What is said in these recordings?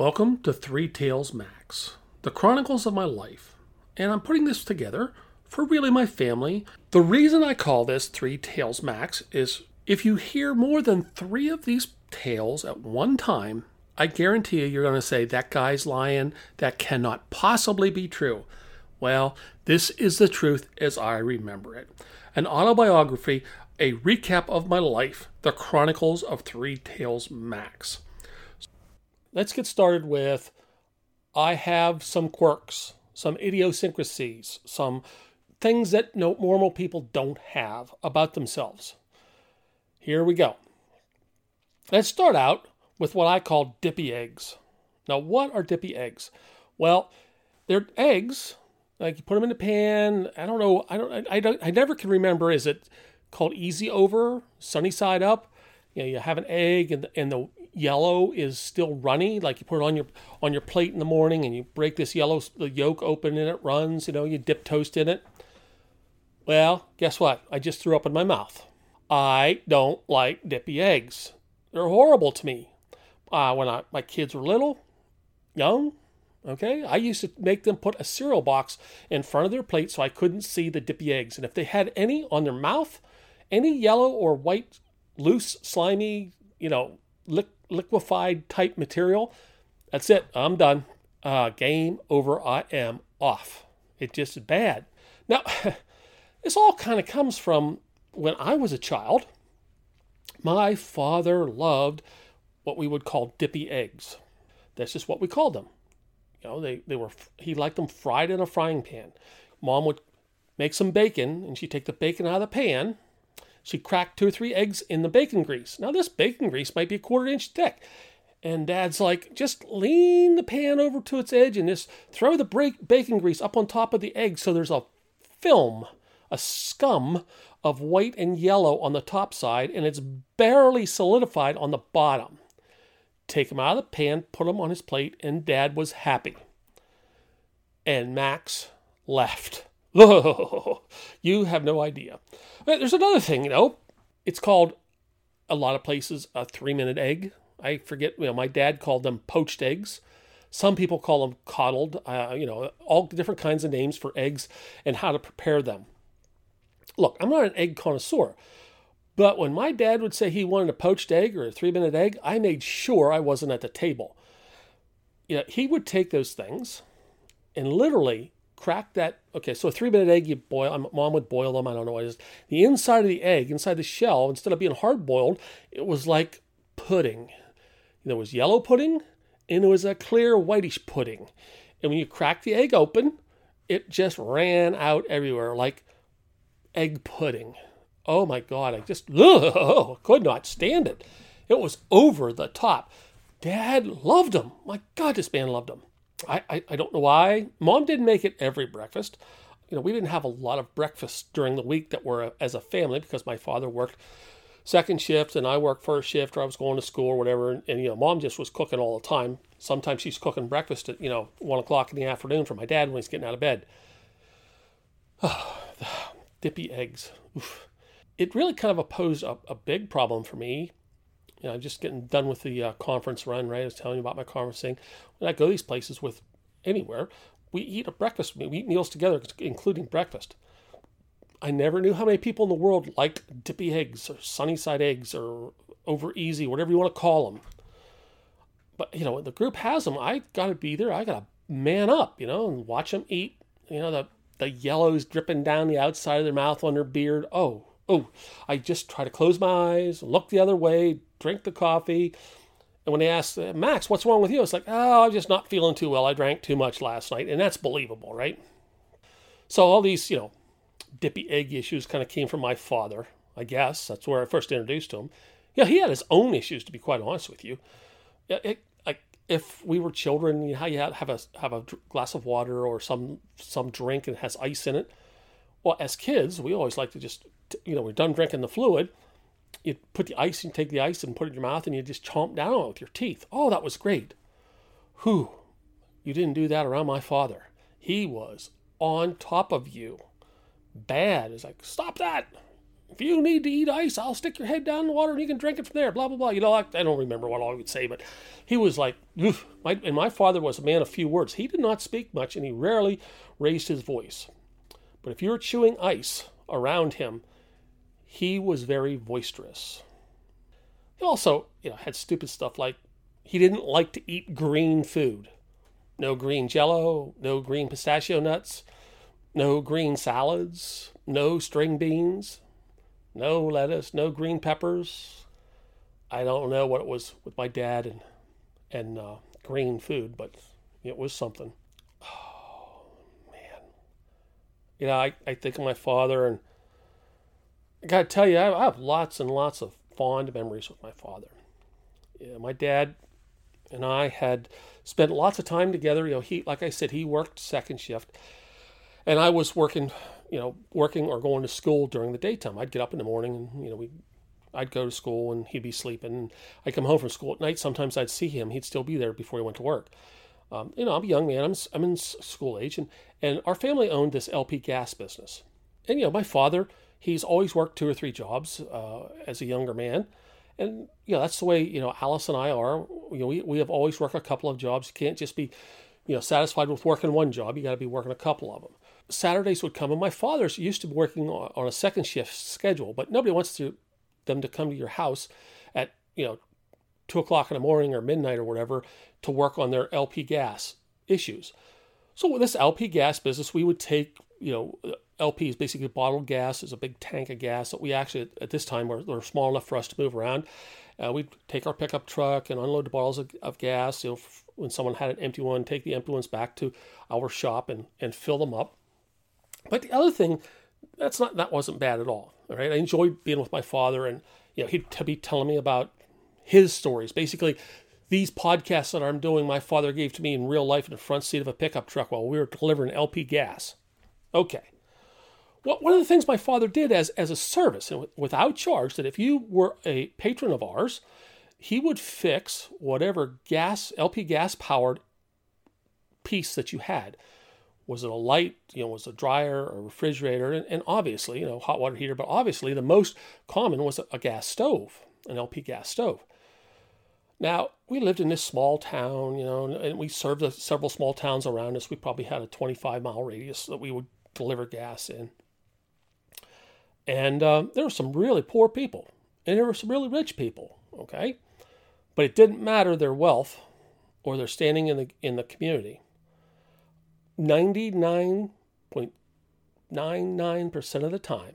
Welcome to Three Tales Max, the chronicles of my life. And I'm putting this together for really my family. The reason I call this Three Tales Max is if you hear more than three of these tales at one time, I guarantee you you're going to say, that guy's lying. That cannot possibly be true. Well, this is the truth as I remember it. An autobiography, a recap of my life, the Chronicles of Three Tales Max. Let's get started with I have some quirks, some idiosyncrasies, some things that no, normal people don't have about themselves. Here we go. Let's start out with what I call dippy eggs. Now, what are dippy eggs? Well, they're eggs. Like you put them in the pan. I don't know. I don't. I, I don't. I never can remember. Is it called easy over, sunny side up? You know, you have an egg and and the yellow is still runny. Like you put it on your on your plate in the morning and you break this yellow the yolk open and it runs. You know, you dip toast in it. Well, guess what? I just threw up in my mouth. I don't like dippy eggs. They're horrible to me uh, when I, my kids were little, young. Okay, I used to make them put a cereal box in front of their plate so I couldn't see the dippy eggs. And if they had any on their mouth, any yellow or white, loose, slimy, you know, li- liquefied type material, that's it. I'm done. Uh, game over. I am off. It just is bad. Now, this all kind of comes from when I was a child. My father loved what we would call dippy eggs. That's just what we called them. You know, they, they were he liked them fried in a frying pan. Mom would make some bacon and she'd take the bacon out of the pan. She'd crack two or three eggs in the bacon grease. Now this bacon grease might be a quarter inch thick. And dad's like, just lean the pan over to its edge and just throw the break- bacon grease up on top of the egg so there's a film, a scum of white and yellow on the top side, and it's barely solidified on the bottom take him out of the pan, put him on his plate, and Dad was happy. And Max left. You have no idea. But there's another thing, you know. It's called a lot of places a three minute egg. I forget, you know, my dad called them poached eggs. Some people call them coddled, uh, you know, all different kinds of names for eggs and how to prepare them. Look, I'm not an egg connoisseur, but when my dad would say he wanted a poached egg or a three minute egg, I made sure I wasn't at the table. You know, he would take those things and literally crack that. Okay, so a three minute egg, you boil, mom would boil them, I don't know what it is. The inside of the egg, inside the shell, instead of being hard boiled, it was like pudding. There was yellow pudding and there was a clear whitish pudding. And when you crack the egg open, it just ran out everywhere like egg pudding. Oh my God, I just ugh, oh, could not stand it. It was over the top. Dad loved them. My God, this man loved them. I, I, I don't know why. Mom didn't make it every breakfast. You know, we didn't have a lot of breakfasts during the week that were uh, as a family because my father worked second shift and I worked first shift or I was going to school or whatever. And, and, you know, mom just was cooking all the time. Sometimes she's cooking breakfast at, you know, one o'clock in the afternoon for my dad when he's getting out of bed. Dippy eggs. Oof it really kind of posed a, a big problem for me. You know, just getting done with the uh, conference run, right? I was telling you about my conference thing. When I go these places with anywhere, we eat a breakfast. We eat meals together, including breakfast. I never knew how many people in the world like dippy eggs or sunny side eggs or over easy, whatever you want to call them. But you know, the group has them. I got to be there. I got to man up, you know, and watch them eat. You know, the the yellows dripping down the outside of their mouth on their beard. Oh, oh, I just try to close my eyes, look the other way, drink the coffee. And when they ask, Max, what's wrong with you? It's like, oh, I'm just not feeling too well. I drank too much last night. And that's believable, right? So all these, you know, dippy egg issues kind of came from my father, I guess. That's where I first introduced to him. Yeah, he had his own issues, to be quite honest with you. It, like if we were children, you know, how you have a have a glass of water or some some drink and has ice in it. Well, as kids, we always like to just you know, we're done drinking the fluid, you put the ice and take the ice and put it in your mouth and you just chomp down on it with your teeth. Oh, that was great. Whew, you didn't do that around my father. He was on top of you. Bad. It's like, stop that. if you need to eat ice, I'll stick your head down in the water and you can drink it from there. Blah blah blah. You know, I, I don't remember what all he would say, but he was like, my, and my father was a man of few words. He did not speak much, and he rarely raised his voice. But if you were chewing ice around him, he was very boisterous. He also, you know, had stupid stuff like he didn't like to eat green food. No green jello, no green pistachio nuts, no green salads, no string beans, no lettuce, no green peppers. I don't know what it was with my dad and and uh, green food, but it was something. Oh man, you know, I, I think of my father, and I gotta tell you, I, I have lots and lots of fond memories with my father. Yeah, my dad and I had spent lots of time together. You know, he, like I said, he worked second shift, and I was working, you know, working or going to school during the daytime. I'd get up in the morning, and you know, we, I'd go to school, and he'd be sleeping. I'd come home from school at night. Sometimes I'd see him; he'd still be there before he went to work. Um, you know, I'm a young man. I'm I'm in school age, and and our family owned this LP gas business. And you know, my father, he's always worked two or three jobs uh, as a younger man and you know that's the way you know Alice and I are. You know, we we have always worked a couple of jobs. You can't just be, you know, satisfied with working one job. You got to be working a couple of them. Saturdays would come, and my father's used to be working on a second shift schedule, but nobody wants to them to come to your house at you know two o'clock in the morning or midnight or whatever to work on their LP gas issues. So with this LP gas business, we would take you know LP is basically bottled gas. It's a big tank of gas that we actually, at this time, were, were small enough for us to move around. Uh, we'd take our pickup truck and unload the bottles of, of gas. You know, f- when someone had an empty one, take the empty ones back to our shop and, and fill them up. But the other thing, that's not that wasn't bad at all. All right, I enjoyed being with my father, and you know, he'd be telling me about his stories. Basically, these podcasts that I'm doing, my father gave to me in real life in the front seat of a pickup truck while we were delivering LP gas. Okay, one of the things my father did as, as a service and without charge, that if you were a patron of ours, he would fix whatever gas, LP gas powered piece that you had. Was it a light, you know, was it a dryer or a refrigerator? And, and obviously, you know, hot water heater, but obviously the most common was a, a gas stove, an LP gas stove. Now, we lived in this small town, you know, and we served several small towns around us. We probably had a 25 mile radius that we would deliver gas in. And uh, there were some really poor people, and there were some really rich people, okay? But it didn't matter their wealth or their standing in the, in the community. 99.99% of the time,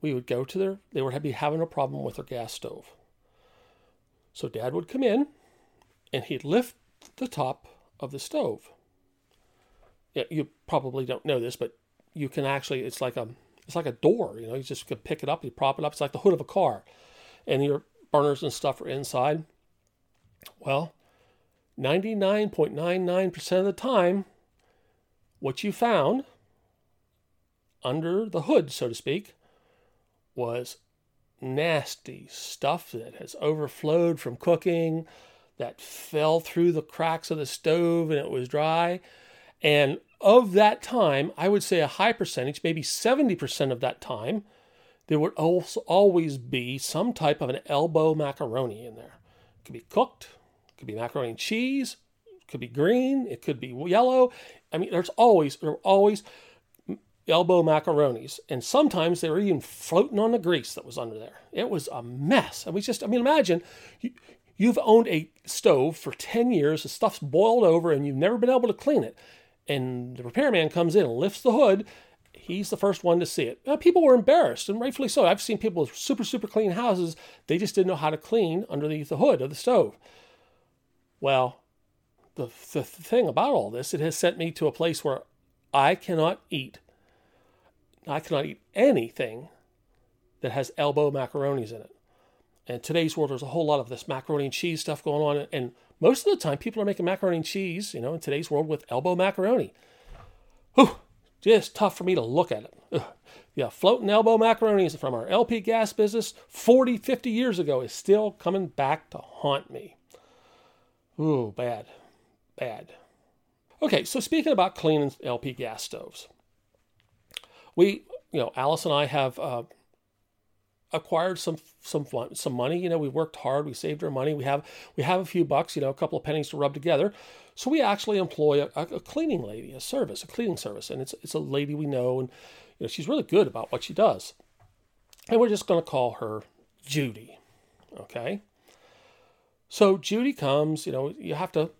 we would go to their, they would be having a problem with their gas stove. So dad would come in and he'd lift the top of the stove. Yeah, you probably don't know this, but you can actually, it's like a, it's like a door, you know, you just could pick it up, you prop it up. It's like the hood of a car. And your burners and stuff are inside. Well, 99.99% of the time, what you found under the hood, so to speak, was nasty stuff that has overflowed from cooking, that fell through the cracks of the stove and it was dry. And of that time, I would say a high percentage, maybe 70% of that time, there would also always be some type of an elbow macaroni in there. It could be cooked, it could be macaroni and cheese, it could be green, it could be yellow. I mean, there's always there are always elbow macaronis, and sometimes they were even floating on the grease that was under there. It was a mess. I mean, just I mean, imagine you, you've owned a stove for 10 years, the stuff's boiled over, and you've never been able to clean it and the repairman comes in and lifts the hood. He's the first one to see it. Now, people were embarrassed, and rightfully so. I've seen people with super, super clean houses. They just didn't know how to clean underneath the hood of the stove. Well, the, the thing about all this, it has sent me to a place where I cannot eat. I cannot eat anything that has elbow macaronis in it. And today's world, there's a whole lot of this macaroni and cheese stuff going on, and most of the time, people are making macaroni and cheese, you know, in today's world with elbow macaroni. Whew, just tough for me to look at it. Ugh. Yeah, floating elbow macaronis from our LP gas business 40, 50 years ago is still coming back to haunt me. Ooh, bad, bad. Okay, so speaking about cleaning LP gas stoves, we, you know, Alice and I have uh, acquired some some some money. You know, we worked hard, we saved our money, we have we have a few bucks, you know, a couple of pennies to rub together. So we actually employ a, a cleaning lady, a service, a cleaning service, and it's it's a lady we know, and you know she's really good about what she does. And we're just going to call her Judy, okay? So Judy comes, you know, you have to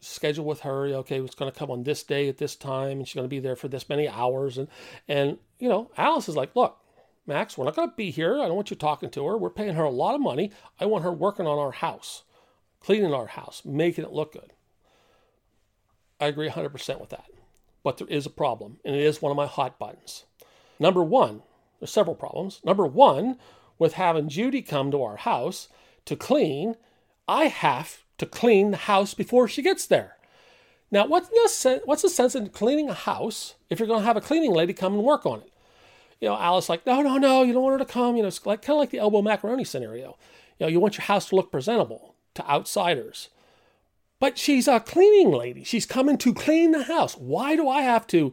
schedule with her. Okay, it's going to come on this day at this time, and she's going to be there for this many hours, and and you know, Alice is like, look, Max, we're not going to be here. I don't want you talking to her. We're paying her a lot of money. I want her working on our house, cleaning our house, making it look good. I agree 100% with that. But there is a problem, and it is one of my hot buttons. Number one, there's several problems. Number one, with having Judy come to our house to clean, I have to clean the house before she gets there. Now, what's the, what's the sense in cleaning a house if you're going to have a cleaning lady come and work on it? You know, Alice like, no, no, no, you don't want her to come. You know, it's like kind of like the elbow macaroni scenario. You know, you want your house to look presentable to outsiders. But she's a cleaning lady. She's coming to clean the house. Why do I have to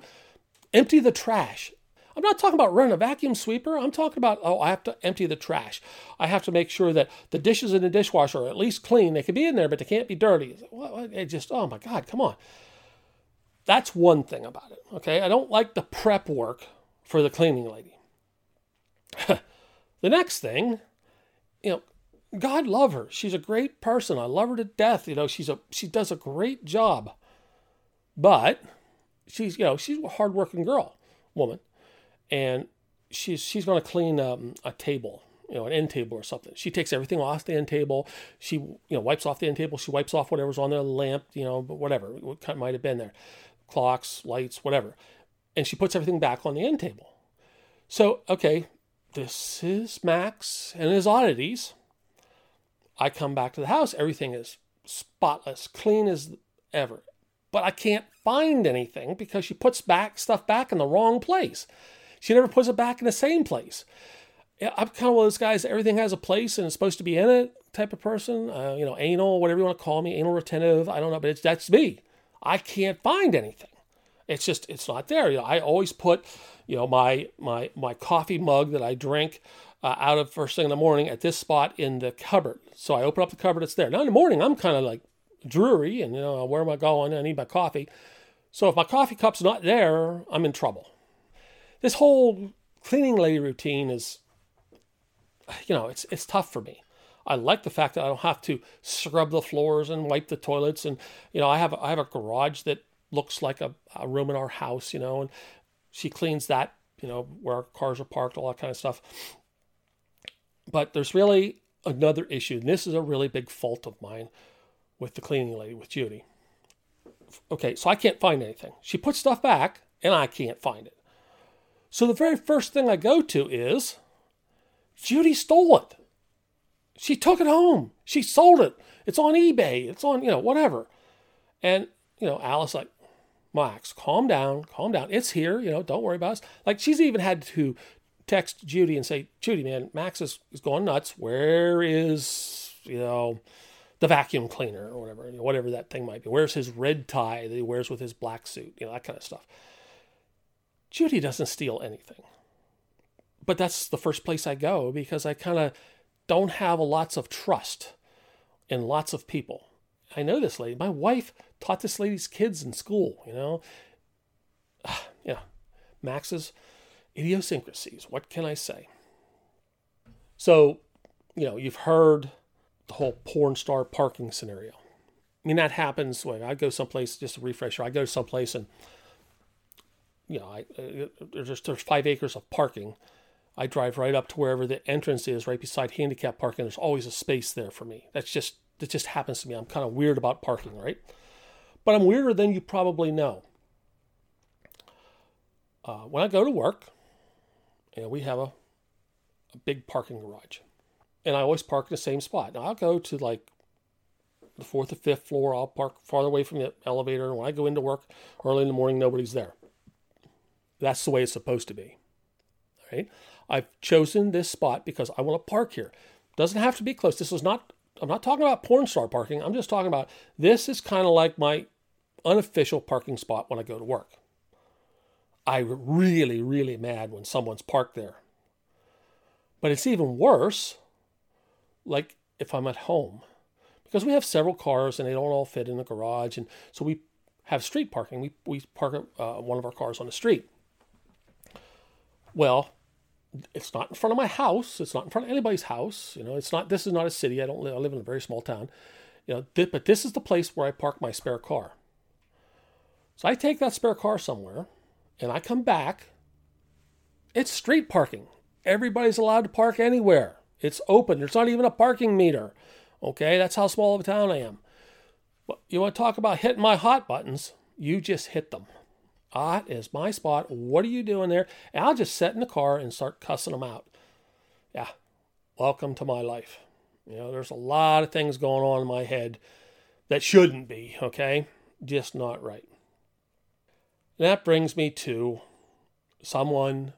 empty the trash? I'm not talking about running a vacuum sweeper. I'm talking about, oh, I have to empty the trash. I have to make sure that the dishes in the dishwasher are at least clean. They can be in there, but they can't be dirty. It just, oh my God, come on. That's one thing about it. Okay. I don't like the prep work for the cleaning lady. the next thing, you know, God love her. She's a great person. I love her to death. You know, she's a she does a great job. But she's you know she's a hardworking girl, woman, and she's she's going to clean um, a table, you know, an end table or something. She takes everything off the end table. She you know wipes off the end table. She wipes off whatever's on the lamp, you know, whatever what might have been there, clocks, lights, whatever, and she puts everything back on the end table. So okay, this is Max and his oddities. I come back to the house, everything is spotless, clean as ever. But I can't find anything because she puts back stuff back in the wrong place. She never puts it back in the same place. I'm kind of one of those guys. Everything has a place and it's supposed to be in it type of person. Uh, you know, anal, whatever you want to call me, anal retentive. I don't know, but it's that's me. I can't find anything. It's just it's not there. You know, I always put, you know, my my my coffee mug that I drink uh, out of first thing in the morning at this spot in the cupboard. So I open up the cupboard, it's there. Now in the morning, I'm kind of like dreary and, you know, where am I going? I need my coffee. So if my coffee cup's not there, I'm in trouble. This whole cleaning lady routine is, you know, it's, it's tough for me. I like the fact that I don't have to scrub the floors and wipe the toilets. And, you know, I have, I have a garage that looks like a, a room in our house, you know, and she cleans that, you know, where our cars are parked, all that kind of stuff. But there's really another issue, and this is a really big fault of mine with the cleaning lady, with Judy. Okay, so I can't find anything. She puts stuff back, and I can't find it. So the very first thing I go to is Judy stole it. She took it home. She sold it. It's on eBay. It's on, you know, whatever. And, you know, Alice, like, Max, calm down, calm down. It's here, you know, don't worry about us. Like, she's even had to text Judy and say, Judy, man, Max is, is going nuts. Where is, you know, the vacuum cleaner or whatever, you know, whatever that thing might be. Where's his red tie that he wears with his black suit? You know, that kind of stuff. Judy doesn't steal anything. But that's the first place I go because I kind of don't have lots of trust in lots of people. I know this lady. My wife taught this lady's kids in school, you know. Yeah. Max's idiosyncrasies. What can I say? So, you know, you've heard the whole porn star parking scenario. I mean, that happens when I go someplace, just a refresher, I go someplace and, you know, I, uh, there's, there's five acres of parking. I drive right up to wherever the entrance is, right beside handicap parking. There's always a space there for me. That's just, that just happens to me. I'm kind of weird about parking, right? But I'm weirder than you probably know. Uh, when I go to work, and we have a, a big parking garage. And I always park in the same spot. Now I'll go to like the fourth or fifth floor. I'll park farther away from the elevator. And when I go into work early in the morning, nobody's there. That's the way it's supposed to be. All right. I've chosen this spot because I want to park here. Doesn't have to be close. This is not, I'm not talking about porn star parking. I'm just talking about this is kind of like my unofficial parking spot when I go to work. I'm really, really mad when someone's parked there. But it's even worse, like if I'm at home, because we have several cars and they don't all fit in the garage, and so we have street parking. We we park uh, one of our cars on the street. Well, it's not in front of my house. It's not in front of anybody's house. You know, it's not. This is not a city. I don't live. I live in a very small town. You know, th- but this is the place where I park my spare car. So I take that spare car somewhere, and I come back. It's street parking. Everybody's allowed to park anywhere. It's open. There's not even a parking meter. Okay, that's how small of a town I am. But you want to talk about hitting my hot buttons? You just hit them. Ah, is my spot. What are you doing there? And I'll just sit in the car and start cussing them out. Yeah, welcome to my life. You know, there's a lot of things going on in my head that shouldn't be, okay? Just not right. And that brings me to someone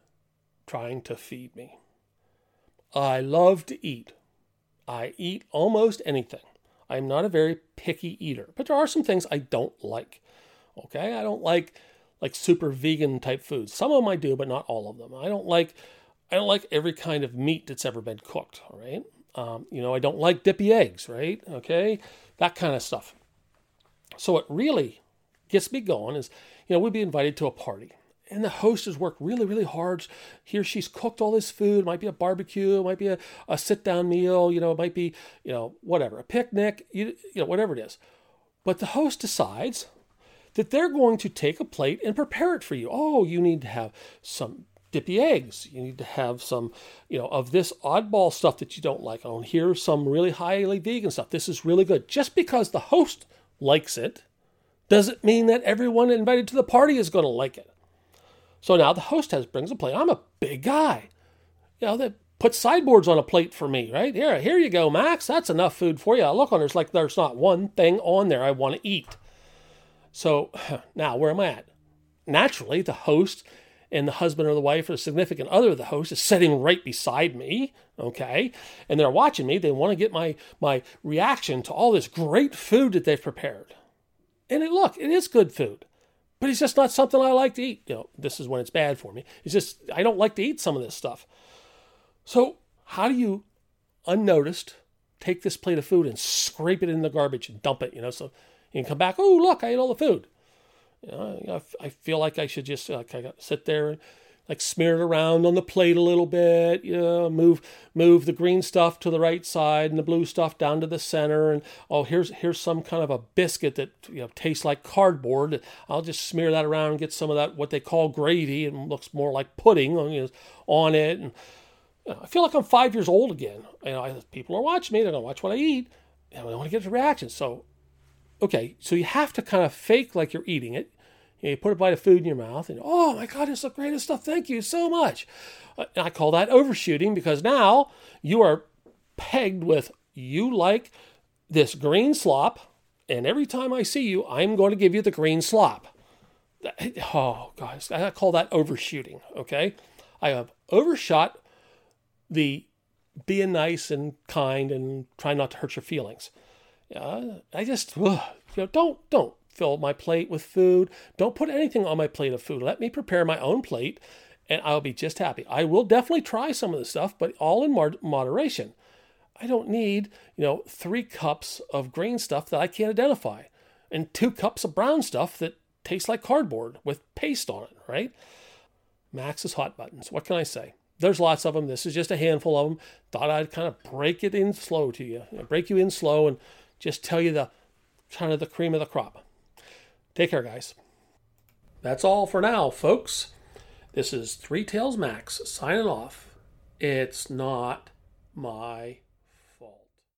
trying to feed me. I love to eat. I eat almost anything. I'm not a very picky eater, but there are some things I don't like. Okay, I don't like like super vegan type foods. Some of them I do, but not all of them. I don't like I don't like every kind of meat that's ever been cooked. All right, um, you know I don't like dippy eggs. Right, okay, that kind of stuff. So what really gets me going is you know we'd be invited to a party and the host has worked really, really hard. He or she's cooked all this food. It might be a barbecue, it might be a, a sit down meal, you know, it might be, you know, whatever, a picnic, you, you know, whatever it is. But the host decides that they're going to take a plate and prepare it for you. Oh, you need to have some dippy eggs. You need to have some, you know, of this oddball stuff that you don't like. Oh, here's some really highly vegan stuff. This is really good. Just because the host likes it doesn't mean that everyone invited to the party is going to like it. So now the host has brings a plate. I'm a big guy. You know, that put sideboards on a plate for me, right? Here, here you go, Max. That's enough food for you. I look on there's like there's not one thing on there I want to eat. So now where am I at? Naturally, the host and the husband or the wife or the significant other of the host is sitting right beside me, okay? And they're watching me. They want to get my my reaction to all this great food that they've prepared. And it, look, it is good food but it's just not something I like to eat. You know, this is when it's bad for me. It's just I don't like to eat some of this stuff. So how do you, unnoticed, take this plate of food and scrape it in the garbage and dump it? You know, so can come back. Oh, look, I ate all the food. You know, I feel like I should just uh, sit there and like smear it around on the plate a little bit, you know, move move the green stuff to the right side and the blue stuff down to the center and oh here's here's some kind of a biscuit that you know tastes like cardboard. I'll just smear that around and get some of that what they call gravy and looks more like pudding on, you know, on it and you know, I feel like I'm 5 years old again. You know, I, people are watching me, they're to watch what I eat and I want to get a reaction. So okay, so you have to kind of fake like you're eating it you put a bite of food in your mouth and, oh my God, it's the greatest stuff. Thank you so much. Uh, I call that overshooting because now you are pegged with you like this green slop. And every time I see you, I'm going to give you the green slop. Oh, guys, I call that overshooting. Okay. I have overshot the being nice and kind and trying not to hurt your feelings. Uh, I just, ugh, you know, don't, don't fill my plate with food. Don't put anything on my plate of food. Let me prepare my own plate and I'll be just happy. I will definitely try some of the stuff, but all in moderation. I don't need, you know, three cups of green stuff that I can't identify and two cups of brown stuff that tastes like cardboard with paste on it, right? Max's hot buttons. What can I say? There's lots of them. This is just a handful of them. Thought I'd kind of break it in slow to you, break you in slow and just tell you the kind of the cream of the crop. Take care, guys. That's all for now, folks. This is Three Tales Max signing off. It's not my